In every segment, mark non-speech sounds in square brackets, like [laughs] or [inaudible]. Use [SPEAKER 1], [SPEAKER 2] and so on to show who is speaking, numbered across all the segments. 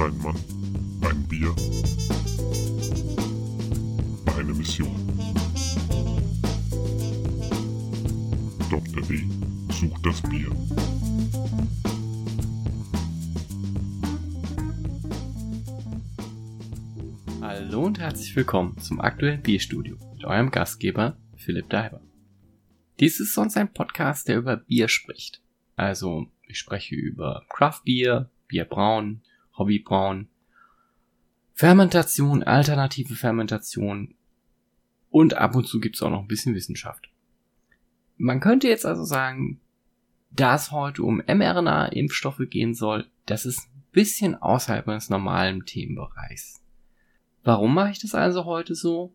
[SPEAKER 1] Ein Mann, ein Bier, eine Mission. Dr. W. sucht das Bier.
[SPEAKER 2] Hallo und herzlich willkommen zum aktuellen Bierstudio mit eurem Gastgeber Philipp Daiber. Dies ist sonst ein Podcast, der über Bier spricht. Also, ich spreche über Craft Bier, Bierbrauen, Hobbybrauen, Fermentation, alternative Fermentation und ab und zu gibt's auch noch ein bisschen Wissenschaft. Man könnte jetzt also sagen, da es heute um mRNA-Impfstoffe gehen soll, das ist ein bisschen außerhalb meines normalen Themenbereichs. Warum mache ich das also heute so?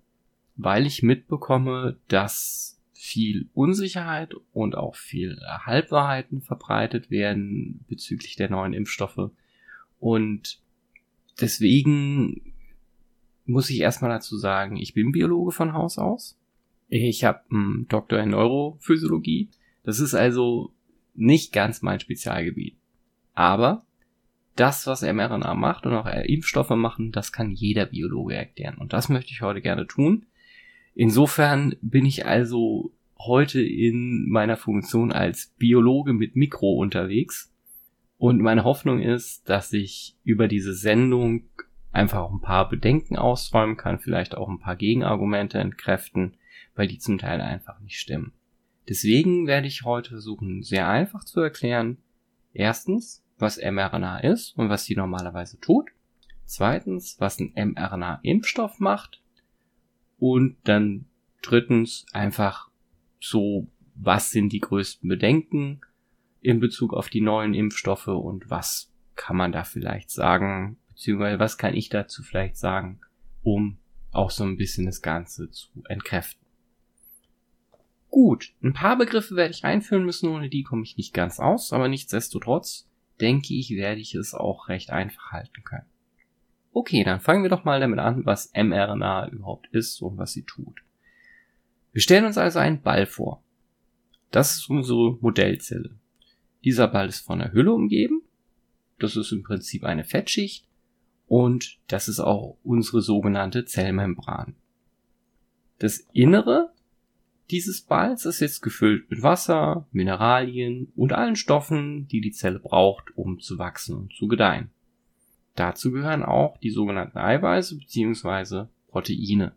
[SPEAKER 2] Weil ich mitbekomme, dass viel Unsicherheit und auch viel Halbwahrheiten verbreitet werden bezüglich der neuen Impfstoffe. Und deswegen muss ich erstmal dazu sagen, ich bin Biologe von Haus aus. Ich habe einen Doktor in Neurophysiologie. Das ist also nicht ganz mein Spezialgebiet. Aber das, was mRNA macht und auch Impfstoffe machen, das kann jeder Biologe erklären. Und das möchte ich heute gerne tun. Insofern bin ich also heute in meiner Funktion als Biologe mit Mikro unterwegs. Und meine Hoffnung ist, dass ich über diese Sendung einfach auch ein paar Bedenken ausräumen kann, vielleicht auch ein paar Gegenargumente entkräften, weil die zum Teil einfach nicht stimmen. Deswegen werde ich heute versuchen, sehr einfach zu erklären, erstens, was mRNA ist und was sie normalerweise tut. Zweitens, was ein mRNA-Impfstoff macht. Und dann drittens einfach so, was sind die größten Bedenken in Bezug auf die neuen Impfstoffe und was kann man da vielleicht sagen, beziehungsweise was kann ich dazu vielleicht sagen, um auch so ein bisschen das Ganze zu entkräften. Gut, ein paar Begriffe werde ich einführen müssen, ohne die komme ich nicht ganz aus, aber nichtsdestotrotz denke ich, werde ich es auch recht einfach halten können. Okay, dann fangen wir doch mal damit an, was mRNA überhaupt ist und was sie tut. Wir stellen uns also einen Ball vor. Das ist unsere Modellzelle. Dieser Ball ist von einer Hülle umgeben. Das ist im Prinzip eine Fettschicht. Und das ist auch unsere sogenannte Zellmembran. Das Innere dieses Balls ist jetzt gefüllt mit Wasser, Mineralien und allen Stoffen, die die Zelle braucht, um zu wachsen und zu gedeihen. Dazu gehören auch die sogenannten Eiweiße bzw. Proteine.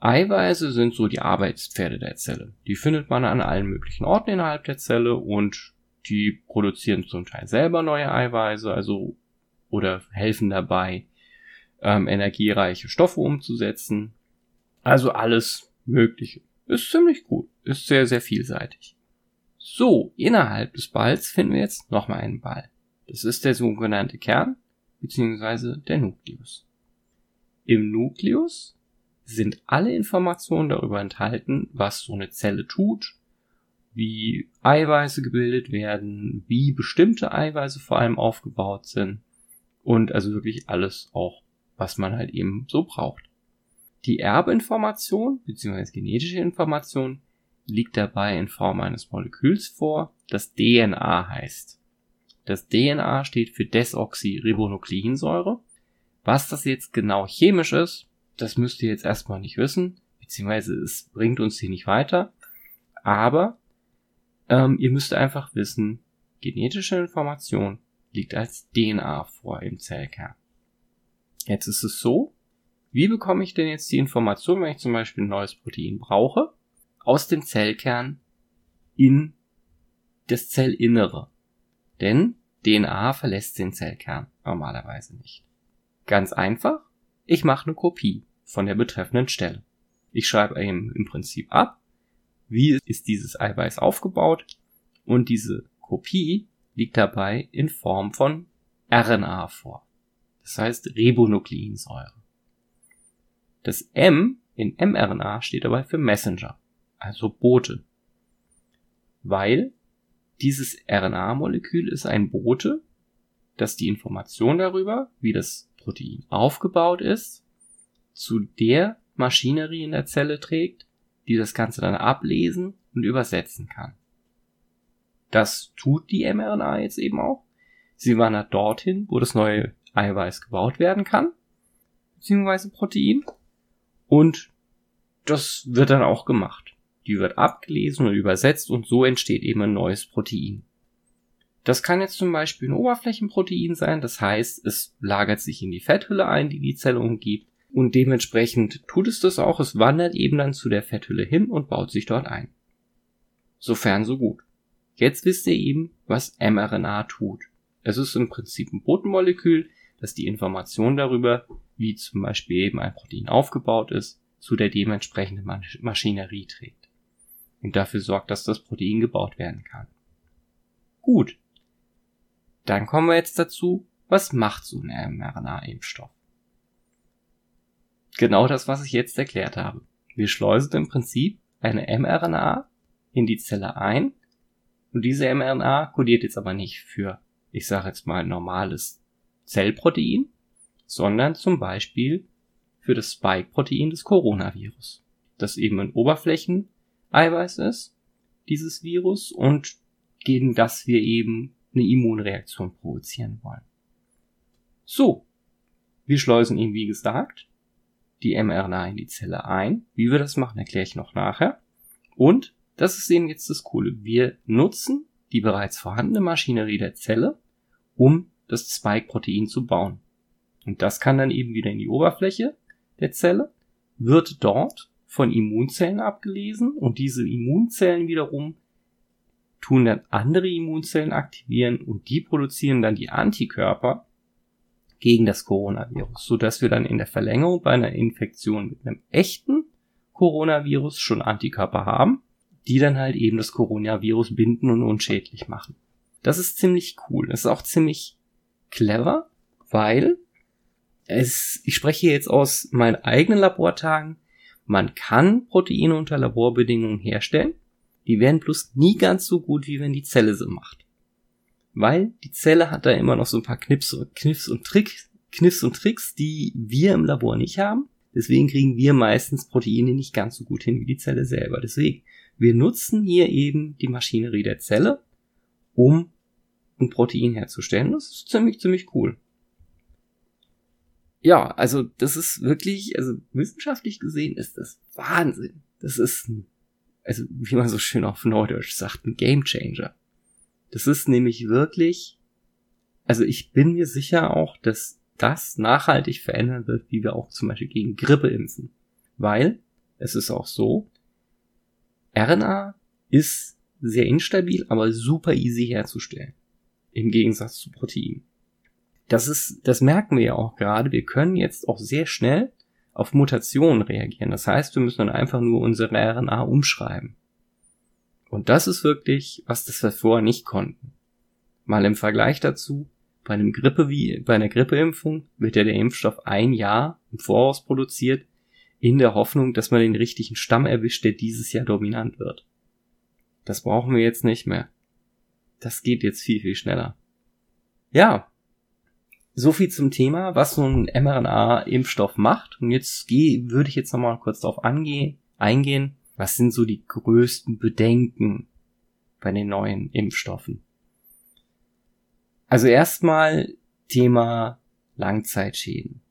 [SPEAKER 2] Eiweiße sind so die Arbeitspferde der Zelle. Die findet man an allen möglichen Orten innerhalb der Zelle und die produzieren zum Teil selber neue Eiweiße, also oder helfen dabei, ähm, energiereiche Stoffe umzusetzen. Also alles Mögliche. Ist ziemlich gut. Ist sehr, sehr vielseitig. So, innerhalb des Balls finden wir jetzt nochmal einen Ball. Das ist der sogenannte Kern, beziehungsweise der Nukleus. Im Nukleus sind alle Informationen darüber enthalten, was so eine Zelle tut, wie Eiweiße gebildet werden, wie bestimmte Eiweiße vor allem aufgebaut sind und also wirklich alles auch, was man halt eben so braucht. Die Erbinformation bzw. genetische Information liegt dabei in Form eines Moleküls vor, das DNA heißt. Das DNA steht für Desoxyribonukleinsäure. Was das jetzt genau chemisch ist, das müsst ihr jetzt erstmal nicht wissen, beziehungsweise es bringt uns hier nicht weiter. Aber ähm, ihr müsst einfach wissen, genetische Information liegt als DNA vor im Zellkern. Jetzt ist es so, wie bekomme ich denn jetzt die Information, wenn ich zum Beispiel ein neues Protein brauche, aus dem Zellkern in das Zellinnere? Denn DNA verlässt den Zellkern normalerweise nicht. Ganz einfach, ich mache eine Kopie von der betreffenden Stelle. Ich schreibe ihm im Prinzip ab, wie ist dieses Eiweiß aufgebaut und diese Kopie liegt dabei in Form von RNA vor. Das heißt Ribonukleinsäure. Das M in mRNA steht dabei für Messenger, also Bote. Weil dieses RNA-Molekül ist ein Bote, das die Information darüber, wie das Protein aufgebaut ist, zu der Maschinerie in der Zelle trägt, die das Ganze dann ablesen und übersetzen kann. Das tut die mRNA jetzt eben auch. Sie wandert dorthin, wo das neue Eiweiß gebaut werden kann, beziehungsweise Protein. Und das wird dann auch gemacht. Die wird abgelesen und übersetzt und so entsteht eben ein neues Protein. Das kann jetzt zum Beispiel ein Oberflächenprotein sein, das heißt, es lagert sich in die Fetthülle ein, die die Zelle umgibt und dementsprechend tut es das auch, es wandert eben dann zu der Fetthülle hin und baut sich dort ein. Sofern so gut. Jetzt wisst ihr eben, was mRNA tut. Es ist im Prinzip ein Botenmolekül, das die Information darüber, wie zum Beispiel eben ein Protein aufgebaut ist, zu der dementsprechenden Maschinerie trägt. Und dafür sorgt, dass das Protein gebaut werden kann. Gut. Dann kommen wir jetzt dazu, was macht so ein mRNA-Impfstoff? Genau das, was ich jetzt erklärt habe. Wir schleusen im Prinzip eine mRNA in die Zelle ein und diese mRNA kodiert jetzt aber nicht für, ich sage jetzt mal, normales Zellprotein, sondern zum Beispiel für das Spike-Protein des Coronavirus, das eben ein Oberflächeneiweiß ist, dieses Virus, und gegen das wir eben eine Immunreaktion provozieren wollen. So, wir schleusen ihn, wie gesagt, die mRNA in die Zelle ein. Wie wir das machen, erkläre ich noch nachher. Und das ist eben jetzt das Coole. Wir nutzen die bereits vorhandene Maschinerie der Zelle, um das Spike-Protein zu bauen. Und das kann dann eben wieder in die Oberfläche der Zelle, wird dort von Immunzellen abgelesen und diese Immunzellen wiederum tun dann andere Immunzellen aktivieren und die produzieren dann die Antikörper gegen das Coronavirus, so dass wir dann in der Verlängerung bei einer Infektion mit einem echten Coronavirus schon Antikörper haben die dann halt eben das Coronavirus binden und unschädlich machen. Das ist ziemlich cool. Das ist auch ziemlich clever, weil es, ich spreche jetzt aus meinen eigenen Labortagen, man kann Proteine unter Laborbedingungen herstellen, die werden bloß nie ganz so gut, wie wenn die Zelle sie macht. Weil die Zelle hat da immer noch so ein paar Knips, Kniffs und Tricks, Kniffs und Tricks, die wir im Labor nicht haben. Deswegen kriegen wir meistens Proteine nicht ganz so gut hin wie die Zelle selber. Deswegen wir nutzen hier eben die Maschinerie der Zelle, um ein Protein herzustellen. Das ist ziemlich, ziemlich cool. Ja, also das ist wirklich, also wissenschaftlich gesehen ist das Wahnsinn. Das ist, ein, also wie man so schön auf Neudeutsch sagt, ein Game Changer. Das ist nämlich wirklich, also ich bin mir sicher auch, dass das nachhaltig verändern wird, wie wir auch zum Beispiel gegen Grippe impfen. Weil es ist auch so, RNA ist sehr instabil, aber super easy herzustellen. Im Gegensatz zu Protein. Das ist, das merken wir ja auch gerade. Wir können jetzt auch sehr schnell auf Mutationen reagieren. Das heißt, wir müssen dann einfach nur unsere RNA umschreiben. Und das ist wirklich, was das vorher nicht konnten. Mal im Vergleich dazu, bei einem Grippe wie, bei einer Grippeimpfung wird ja der Impfstoff ein Jahr im Voraus produziert in der Hoffnung, dass man den richtigen Stamm erwischt, der dieses Jahr dominant wird. Das brauchen wir jetzt nicht mehr. Das geht jetzt viel, viel schneller. Ja. So viel zum Thema, was so ein mRNA-Impfstoff macht. Und jetzt geh, würde ich jetzt nochmal kurz darauf eingehen. Was sind so die größten Bedenken bei den neuen Impfstoffen? Also erstmal Thema Langzeitschäden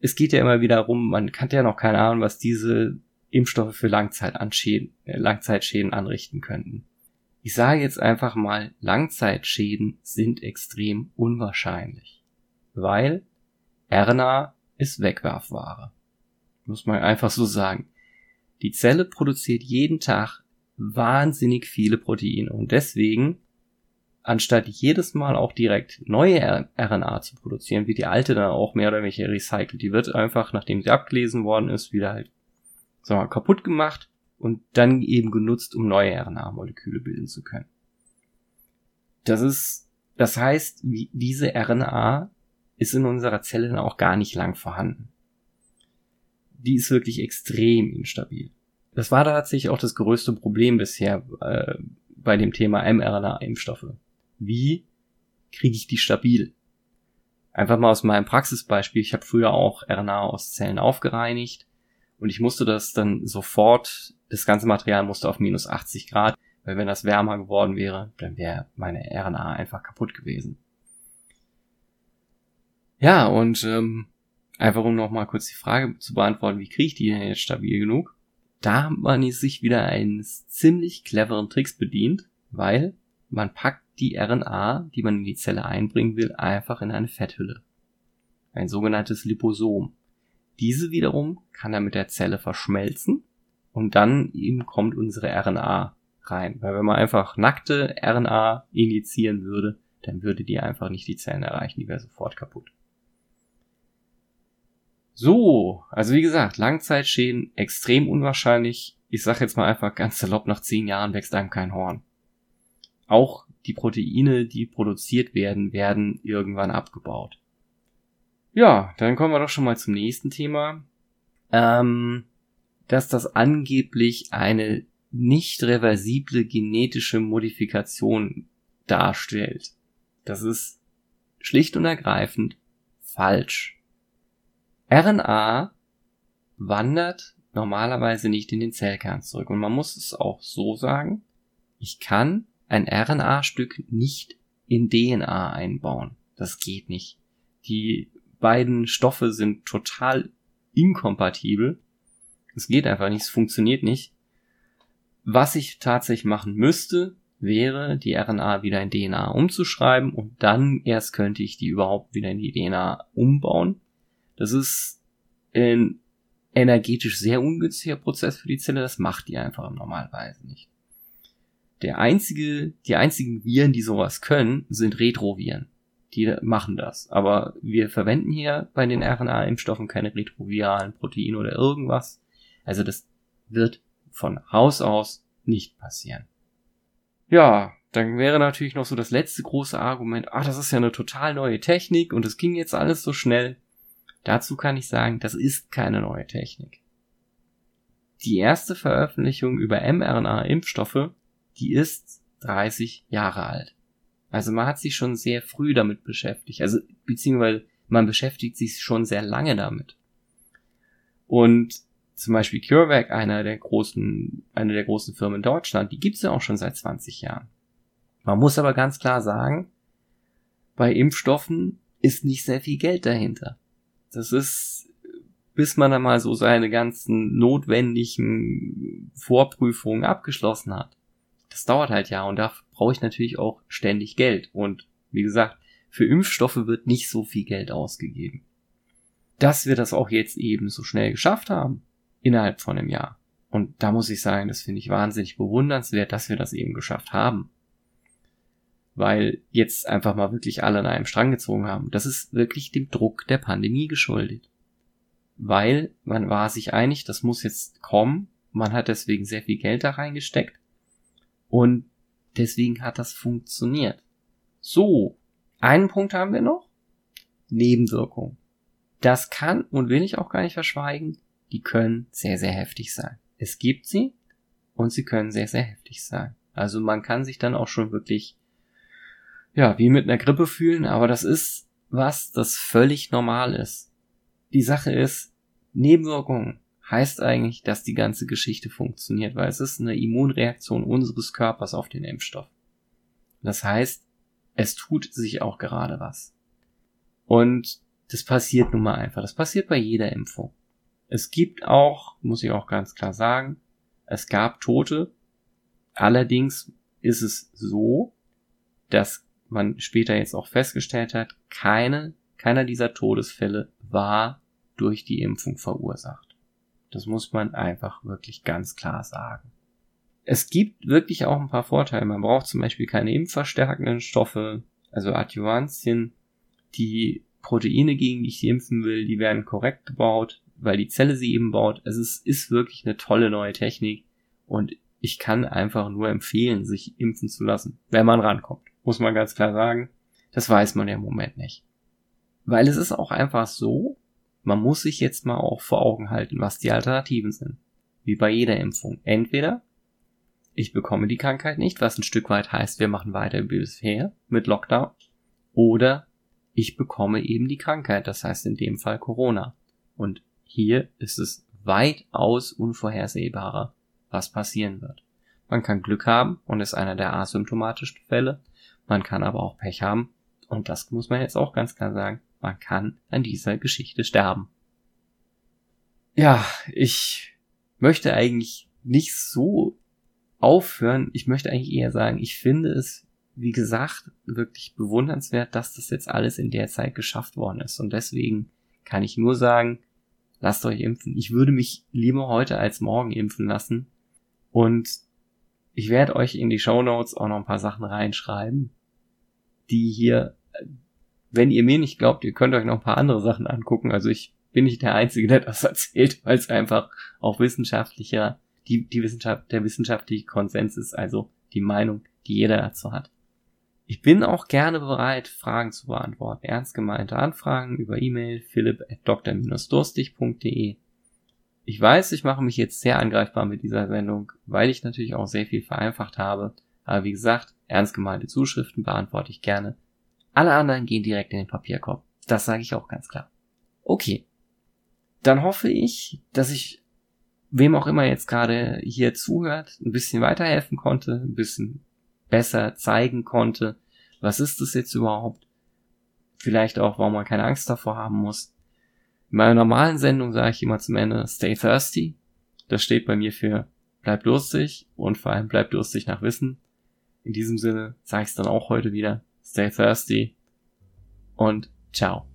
[SPEAKER 2] es geht ja immer wieder darum, man kann ja noch keine Ahnung, was diese Impfstoffe für äh, Langzeitschäden anrichten könnten. Ich sage jetzt einfach mal, Langzeitschäden sind extrem unwahrscheinlich, weil RNA ist Wegwerfware. Muss man einfach so sagen. Die Zelle produziert jeden Tag wahnsinnig viele Proteine und deswegen anstatt jedes Mal auch direkt neue RNA zu produzieren, wird die alte dann auch mehr oder weniger recycelt. Die wird einfach, nachdem sie abgelesen worden ist, wieder halt, sagen wir mal, kaputt gemacht und dann eben genutzt, um neue RNA-Moleküle bilden zu können. Das ist, das heißt, diese RNA ist in unserer Zelle dann auch gar nicht lang vorhanden. Die ist wirklich extrem instabil. Das war tatsächlich auch das größte Problem bisher äh, bei dem Thema mRNA-Impfstoffe wie kriege ich die stabil? Einfach mal aus meinem Praxisbeispiel. Ich habe früher auch RNA aus Zellen aufgereinigt und ich musste das dann sofort, das ganze Material musste auf minus 80 Grad Weil wenn das wärmer geworden wäre, dann wäre meine RNA einfach kaputt gewesen. Ja, und ähm, einfach um nochmal kurz die Frage zu beantworten, wie kriege ich die denn jetzt stabil genug? Da hat man sich wieder eines ziemlich cleveren Tricks bedient, weil man packt die RNA, die man in die Zelle einbringen will, einfach in eine Fetthülle. Ein sogenanntes Liposom. Diese wiederum kann dann mit der Zelle verschmelzen und dann eben kommt unsere RNA rein. Weil wenn man einfach nackte RNA injizieren würde, dann würde die einfach nicht die Zellen erreichen, die wäre sofort kaputt. So, also wie gesagt, Langzeitschäden extrem unwahrscheinlich. Ich sag jetzt mal einfach ganz salopp, nach zehn Jahren wächst einem kein Horn. Auch die Proteine, die produziert werden, werden irgendwann abgebaut. Ja, dann kommen wir doch schon mal zum nächsten Thema. Ähm, dass das angeblich eine nicht reversible genetische Modifikation darstellt. Das ist schlicht und ergreifend falsch. RNA wandert normalerweise nicht in den Zellkern zurück. Und man muss es auch so sagen, ich kann ein RNA-Stück nicht in DNA einbauen. Das geht nicht. Die beiden Stoffe sind total inkompatibel. Es geht einfach nicht, es funktioniert nicht. Was ich tatsächlich machen müsste, wäre, die RNA wieder in DNA umzuschreiben und dann erst könnte ich die überhaupt wieder in die DNA umbauen. Das ist ein energetisch sehr ungünstiger Prozess für die Zelle, das macht die einfach normalerweise nicht. Der einzige, die einzigen Viren, die sowas können, sind Retroviren. Die machen das. Aber wir verwenden hier bei den RNA-Impfstoffen keine retroviralen Proteine oder irgendwas. Also das wird von Haus aus nicht passieren. Ja, dann wäre natürlich noch so das letzte große Argument, ach, das ist ja eine total neue Technik und es ging jetzt alles so schnell. Dazu kann ich sagen, das ist keine neue Technik. Die erste Veröffentlichung über mRNA-Impfstoffe, die ist 30 Jahre alt. Also man hat sich schon sehr früh damit beschäftigt. Also beziehungsweise man beschäftigt sich schon sehr lange damit. Und zum Beispiel CureVac, einer der großen, eine der großen Firmen in Deutschland, die gibt's ja auch schon seit 20 Jahren. Man muss aber ganz klar sagen, bei Impfstoffen ist nicht sehr viel Geld dahinter. Das ist, bis man dann mal so seine ganzen notwendigen Vorprüfungen abgeschlossen hat. Das dauert halt ja und da brauche ich natürlich auch ständig Geld. Und wie gesagt, für Impfstoffe wird nicht so viel Geld ausgegeben. Dass wir das auch jetzt eben so schnell geschafft haben, innerhalb von einem Jahr. Und da muss ich sagen, das finde ich wahnsinnig bewundernswert, dass wir das eben geschafft haben. Weil jetzt einfach mal wirklich alle an einem Strang gezogen haben. Das ist wirklich dem Druck der Pandemie geschuldet. Weil man war sich einig, das muss jetzt kommen. Man hat deswegen sehr viel Geld da reingesteckt. Und deswegen hat das funktioniert. So, einen Punkt haben wir noch. Nebenwirkung. Das kann und will ich auch gar nicht verschweigen die können sehr, sehr heftig sein. Es gibt sie und sie können sehr, sehr heftig sein. Also man kann sich dann auch schon wirklich, ja, wie mit einer Grippe fühlen, aber das ist was, das völlig normal ist. Die Sache ist, Nebenwirkungen heißt eigentlich, dass die ganze Geschichte funktioniert, weil es ist eine Immunreaktion unseres Körpers auf den Impfstoff. Das heißt, es tut sich auch gerade was. Und das passiert nun mal einfach. Das passiert bei jeder Impfung. Es gibt auch, muss ich auch ganz klar sagen, es gab Tote. Allerdings ist es so, dass man später jetzt auch festgestellt hat, keine, keiner dieser Todesfälle war durch die Impfung verursacht. Das muss man einfach wirklich ganz klar sagen. Es gibt wirklich auch ein paar Vorteile. Man braucht zum Beispiel keine impfverstärkenden Stoffe, also Adjuvantien. Die Proteine, gegen die ich impfen will, die werden korrekt gebaut weil die Zelle sie eben baut. Es ist, ist wirklich eine tolle neue Technik und ich kann einfach nur empfehlen, sich impfen zu lassen, wenn man rankommt. Muss man ganz klar sagen. Das weiß man ja im Moment nicht. Weil es ist auch einfach so, man muss sich jetzt mal auch vor Augen halten, was die Alternativen sind. Wie bei jeder Impfung. Entweder ich bekomme die Krankheit nicht, was ein Stück weit heißt, wir machen weiter wie bisher mit Lockdown. Oder ich bekomme eben die Krankheit, das heißt in dem Fall Corona. Und hier ist es weitaus unvorhersehbarer, was passieren wird. Man kann Glück haben und ist einer der asymptomatischen Fälle. Man kann aber auch Pech haben. Und das muss man jetzt auch ganz klar sagen. Man kann an dieser Geschichte sterben. Ja, ich möchte eigentlich nicht so aufhören. Ich möchte eigentlich eher sagen, ich finde es, wie gesagt, wirklich bewundernswert, dass das jetzt alles in der Zeit geschafft worden ist. Und deswegen kann ich nur sagen, lasst euch impfen. Ich würde mich lieber heute als morgen impfen lassen. Und ich werde euch in die Show Notes auch noch ein paar Sachen reinschreiben, die hier, wenn ihr mir nicht glaubt, ihr könnt euch noch ein paar andere Sachen angucken. Also ich bin nicht der Einzige, der das [laughs] erzählt, weil es einfach auch wissenschaftlicher, die, die Wissenschaft, der wissenschaftliche Konsens ist, also die Meinung, die jeder dazu hat. Ich bin auch gerne bereit, Fragen zu beantworten. Ernst gemeinte Anfragen über E-Mail philipp at dr-durstig.de. Ich weiß, ich mache mich jetzt sehr angreifbar mit dieser Sendung, weil ich natürlich auch sehr viel vereinfacht habe. Aber wie gesagt, ernst gemeinte Zuschriften beantworte ich gerne. Alle anderen gehen direkt in den Papierkorb. Das sage ich auch ganz klar. Okay. Dann hoffe ich, dass ich wem auch immer jetzt gerade hier zuhört, ein bisschen weiterhelfen konnte, ein bisschen besser zeigen konnte, was ist das jetzt überhaupt? Vielleicht auch, warum man keine Angst davor haben muss. In meiner normalen Sendung sage ich immer zum Ende Stay Thirsty. Das steht bei mir für bleib durstig und vor allem bleib durstig nach Wissen. In diesem Sinne sage ich es dann auch heute wieder. Stay thirsty und ciao.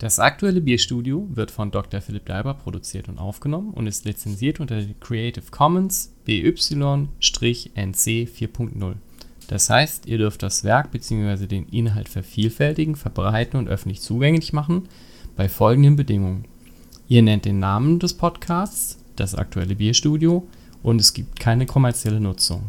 [SPEAKER 2] Das aktuelle Bierstudio wird von Dr. Philipp Leiber produziert und aufgenommen und ist lizenziert unter Creative Commons BY-NC 4.0. Das heißt, ihr dürft das Werk bzw. den Inhalt vervielfältigen, verbreiten und öffentlich zugänglich machen bei folgenden Bedingungen. Ihr nennt den Namen des Podcasts, das aktuelle Bierstudio und es gibt keine kommerzielle Nutzung.